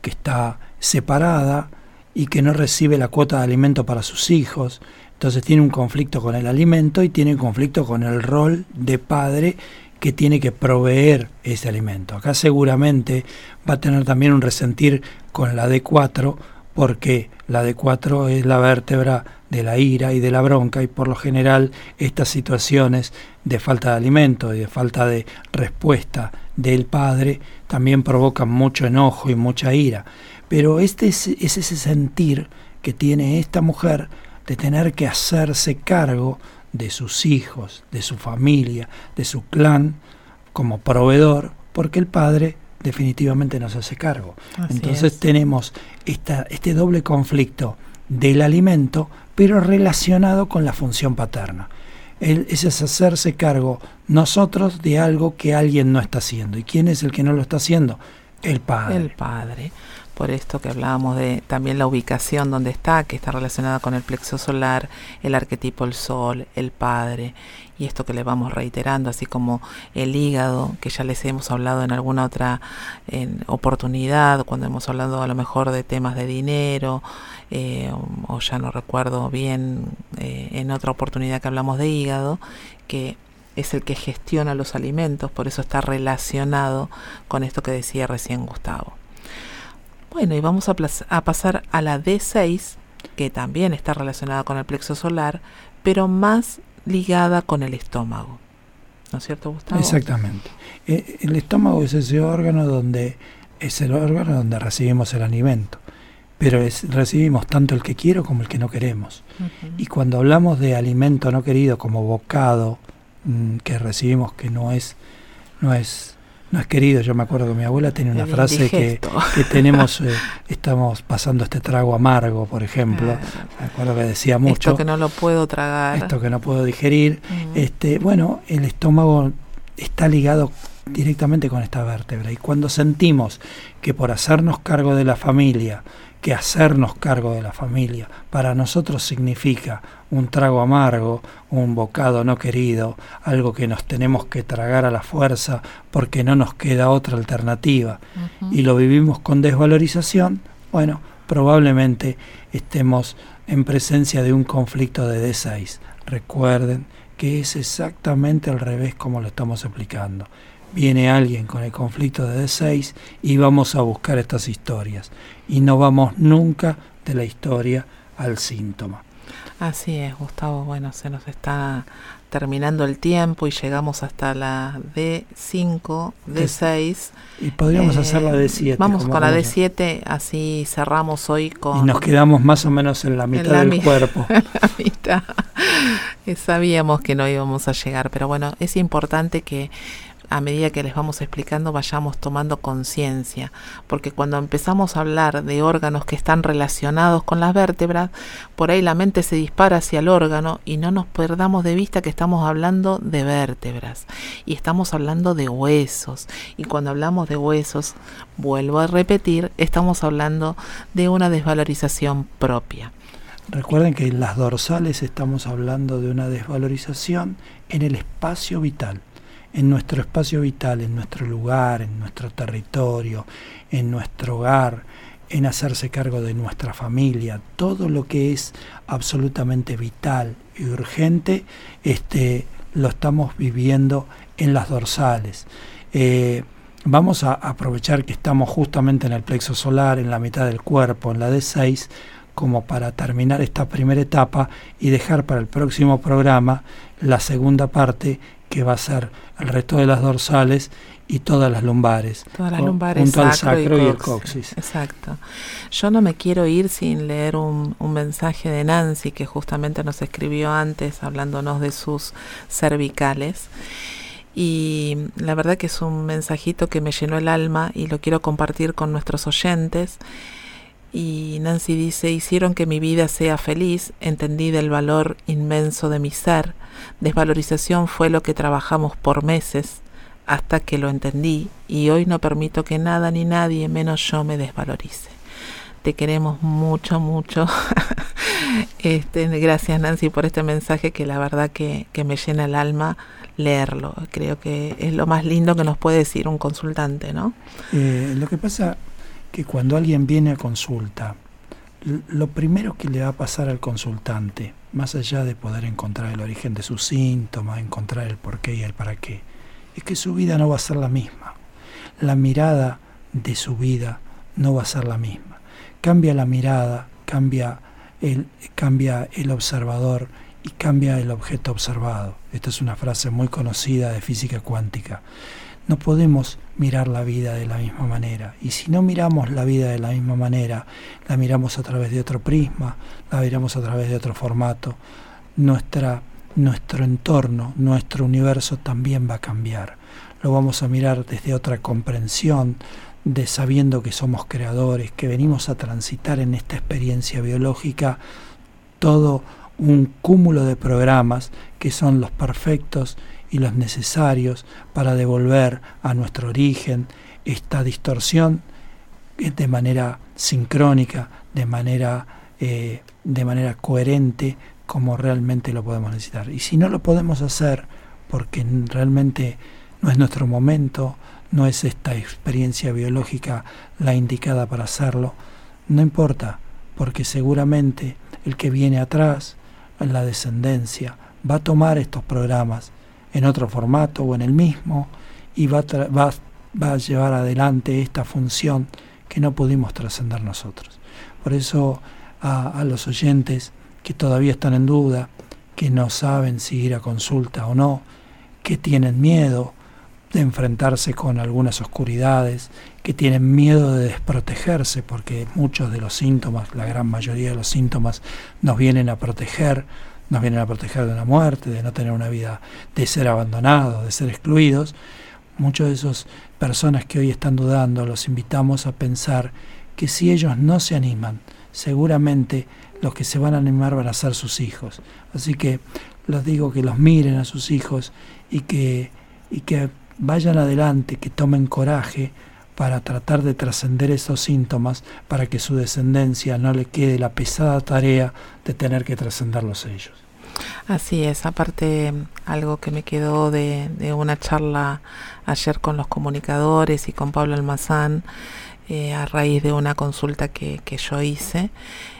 que está separada y que no recibe la cuota de alimento para sus hijos. Entonces tiene un conflicto con el alimento y tiene un conflicto con el rol de padre que tiene que proveer ese alimento. Acá seguramente va a tener también un resentir con la D4 porque la D4 es la vértebra de la ira y de la bronca y por lo general estas situaciones de falta de alimento y de falta de respuesta del padre también provocan mucho enojo y mucha ira. Pero este es, ese sentir que tiene esta mujer de tener que hacerse cargo de sus hijos, de su familia, de su clan como proveedor, porque el padre definitivamente no se hace cargo. Entonces tenemos esta, este doble conflicto del alimento, pero relacionado con la función paterna. ese es hacerse cargo nosotros de algo que alguien no está haciendo. ¿Y quién es el que no lo está haciendo? El padre. El padre. Por esto que hablábamos de también la ubicación donde está, que está relacionada con el plexo solar, el arquetipo el sol, el padre y esto que le vamos reiterando, así como el hígado, que ya les hemos hablado en alguna otra oportunidad, cuando hemos hablado a lo mejor de temas de dinero, eh, o ya no recuerdo bien eh, en otra oportunidad que hablamos de hígado, que es el que gestiona los alimentos, por eso está relacionado con esto que decía recién Gustavo. Bueno, y vamos a, a pasar a la D6, que también está relacionada con el plexo solar, pero más ligada con el estómago. ¿No es cierto, Gustavo? Exactamente. Eh, el estómago es ese órgano donde es el órgano donde recibimos el alimento, pero es, recibimos tanto el que quiero como el que no queremos. Y cuando hablamos de alimento no querido como bocado mm, que recibimos que no es no es no es querido, yo me acuerdo que mi abuela tiene una frase que, que, tenemos, eh, estamos pasando este trago amargo, por ejemplo. Me acuerdo que decía mucho. Esto que no lo puedo tragar. Esto que no puedo digerir. este Bueno, el estómago está ligado directamente con esta vértebra. Y cuando sentimos que por hacernos cargo de la familia, que hacernos cargo de la familia para nosotros significa un trago amargo, un bocado no querido, algo que nos tenemos que tragar a la fuerza porque no nos queda otra alternativa y lo vivimos con desvalorización, bueno, probablemente estemos en presencia de un conflicto de D6. Recuerden que es exactamente al revés como lo estamos explicando. Viene alguien con el conflicto de D6 y vamos a buscar estas historias. Y no vamos nunca de la historia al síntoma. Así es, Gustavo. Bueno, se nos está terminando el tiempo y llegamos hasta la D5, D6. Y podríamos hacer la D7. Vamos con la D7, así cerramos hoy con... Y nos quedamos más o menos en la mitad del cuerpo. (laughs) En la mitad. (laughs) Sabíamos que no íbamos a llegar, pero bueno, es importante que a medida que les vamos explicando vayamos tomando conciencia, porque cuando empezamos a hablar de órganos que están relacionados con las vértebras, por ahí la mente se dispara hacia el órgano y no nos perdamos de vista que estamos hablando de vértebras y estamos hablando de huesos. Y cuando hablamos de huesos, vuelvo a repetir, estamos hablando de una desvalorización propia. Recuerden que en las dorsales estamos hablando de una desvalorización en el espacio vital en nuestro espacio vital, en nuestro lugar, en nuestro territorio, en nuestro hogar, en hacerse cargo de nuestra familia, todo lo que es absolutamente vital y urgente, este, lo estamos viviendo en las dorsales. Eh, vamos a aprovechar que estamos justamente en el plexo solar, en la mitad del cuerpo, en la D6, como para terminar esta primera etapa y dejar para el próximo programa la segunda parte que va a ser el resto de las dorsales y todas las lumbares. Todas las lumbares, junto al sacro y, el coxis. Exacto. Yo no me quiero ir sin leer un, un, mensaje de Nancy que justamente nos escribió antes hablándonos de sus cervicales. Y la verdad que es un mensajito que me llenó el alma y lo quiero compartir con nuestros oyentes. Y Nancy dice, hicieron que mi vida sea feliz, entendí del valor inmenso de mi ser, desvalorización fue lo que trabajamos por meses hasta que lo entendí y hoy no permito que nada ni nadie, menos yo, me desvalorice. Te queremos mucho, mucho. (laughs) este, gracias Nancy por este mensaje que la verdad que, que me llena el alma leerlo. Creo que es lo más lindo que nos puede decir un consultante, ¿no? Eh, lo que pasa que cuando alguien viene a consulta, lo primero que le va a pasar al consultante, más allá de poder encontrar el origen de sus síntomas, encontrar el por qué y el para qué, es que su vida no va a ser la misma. La mirada de su vida no va a ser la misma. Cambia la mirada, cambia el, cambia el observador y cambia el objeto observado. Esta es una frase muy conocida de física cuántica. No podemos mirar la vida de la misma manera. Y si no miramos la vida de la misma manera, la miramos a través de otro prisma, la miramos a través de otro formato, nuestra, nuestro entorno, nuestro universo también va a cambiar. Lo vamos a mirar desde otra comprensión, de sabiendo que somos creadores, que venimos a transitar en esta experiencia biológica todo un cúmulo de programas que son los perfectos y los necesarios para devolver a nuestro origen esta distorsión de manera sincrónica, de manera, eh, de manera coherente, como realmente lo podemos necesitar. Y si no lo podemos hacer porque realmente no es nuestro momento, no es esta experiencia biológica la indicada para hacerlo, no importa, porque seguramente el que viene atrás, la descendencia, va a tomar estos programas en otro formato o en el mismo y va a, va, va a llevar adelante esta función que no pudimos trascender nosotros. Por eso a, a, los oyentes que todavía están en duda, que no saben si ir a consulta o no, que tienen miedo de enfrentarse con algunas oscuridades, que tienen miedo de desprotegerse, porque muchos de los síntomas, la gran mayoría de los síntomas, nos vienen a proteger nos vienen a proteger de una muerte, de no tener una vida, de ser abandonados, de ser excluidos. Muchas de esas personas que hoy están dudando, los invitamos a pensar que si ellos no se animan, seguramente los que se van a animar van a ser sus hijos. Así que les digo que los miren a sus hijos y que, y que vayan adelante, que tomen coraje para tratar de trascender esos síntomas, para que su descendencia no le quede la pesada tarea de tener que trascenderlos ellos. Así es, aparte algo que me quedó de, una charla ayer con los comunicadores y con Pablo Almazán, eh, a raíz de una consulta que yo hice,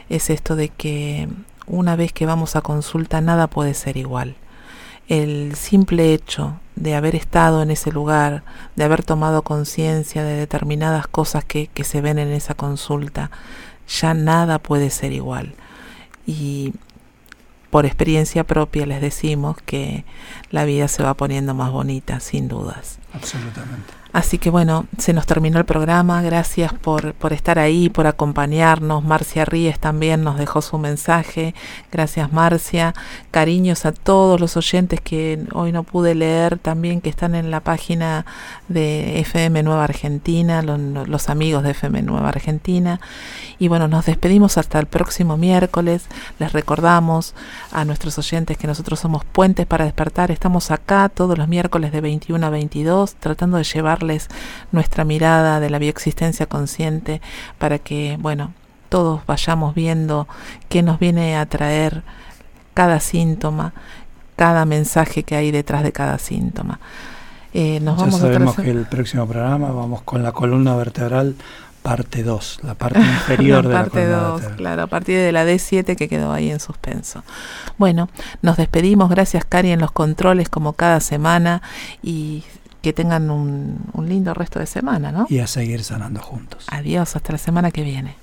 es esto de que una vez que vamos a consulta nada puede ser igual el simple hecho de haber estado en ese lugar, de haber tomado conciencia de determinadas cosas que, que se ven en esa consulta, ya nada puede ser igual. Y por experiencia propia les decimos que la vida se va poniendo más bonita, sin dudas. Absolutamente. Así que bueno, se nos terminó el programa. Gracias por, por estar ahí, por acompañarnos. Marcia Ríes también nos dejó su mensaje. Gracias Marcia. Cariños a todos los oyentes que hoy no pude leer también, que están en la página de FM Nueva Argentina, los, amigos de FM Nueva Argentina. Y bueno, nos despedimos hasta el próximo miércoles. Les recordamos a nuestros oyentes que nosotros somos Puentes para Despertar. Estamos acá todos los miércoles de 21 a 22 tratando de llevar nuestra mirada de la bioexistencia consciente para que, bueno, todos vayamos viendo qué nos viene a traer cada síntoma, cada mensaje que hay detrás de cada síntoma. Eh, nos ya vamos sabemos que el próximo programa vamos con la columna vertebral parte 2, la parte inferior (laughs) de la columna 2, claro, a partir de la D7 que quedó ahí en suspenso. Bueno, nos despedimos, gracias Cari en los controles como cada semana y que tengan un, un lindo resto de semana, ¿no? Y a seguir sanando juntos. Adiós, hasta la semana que viene.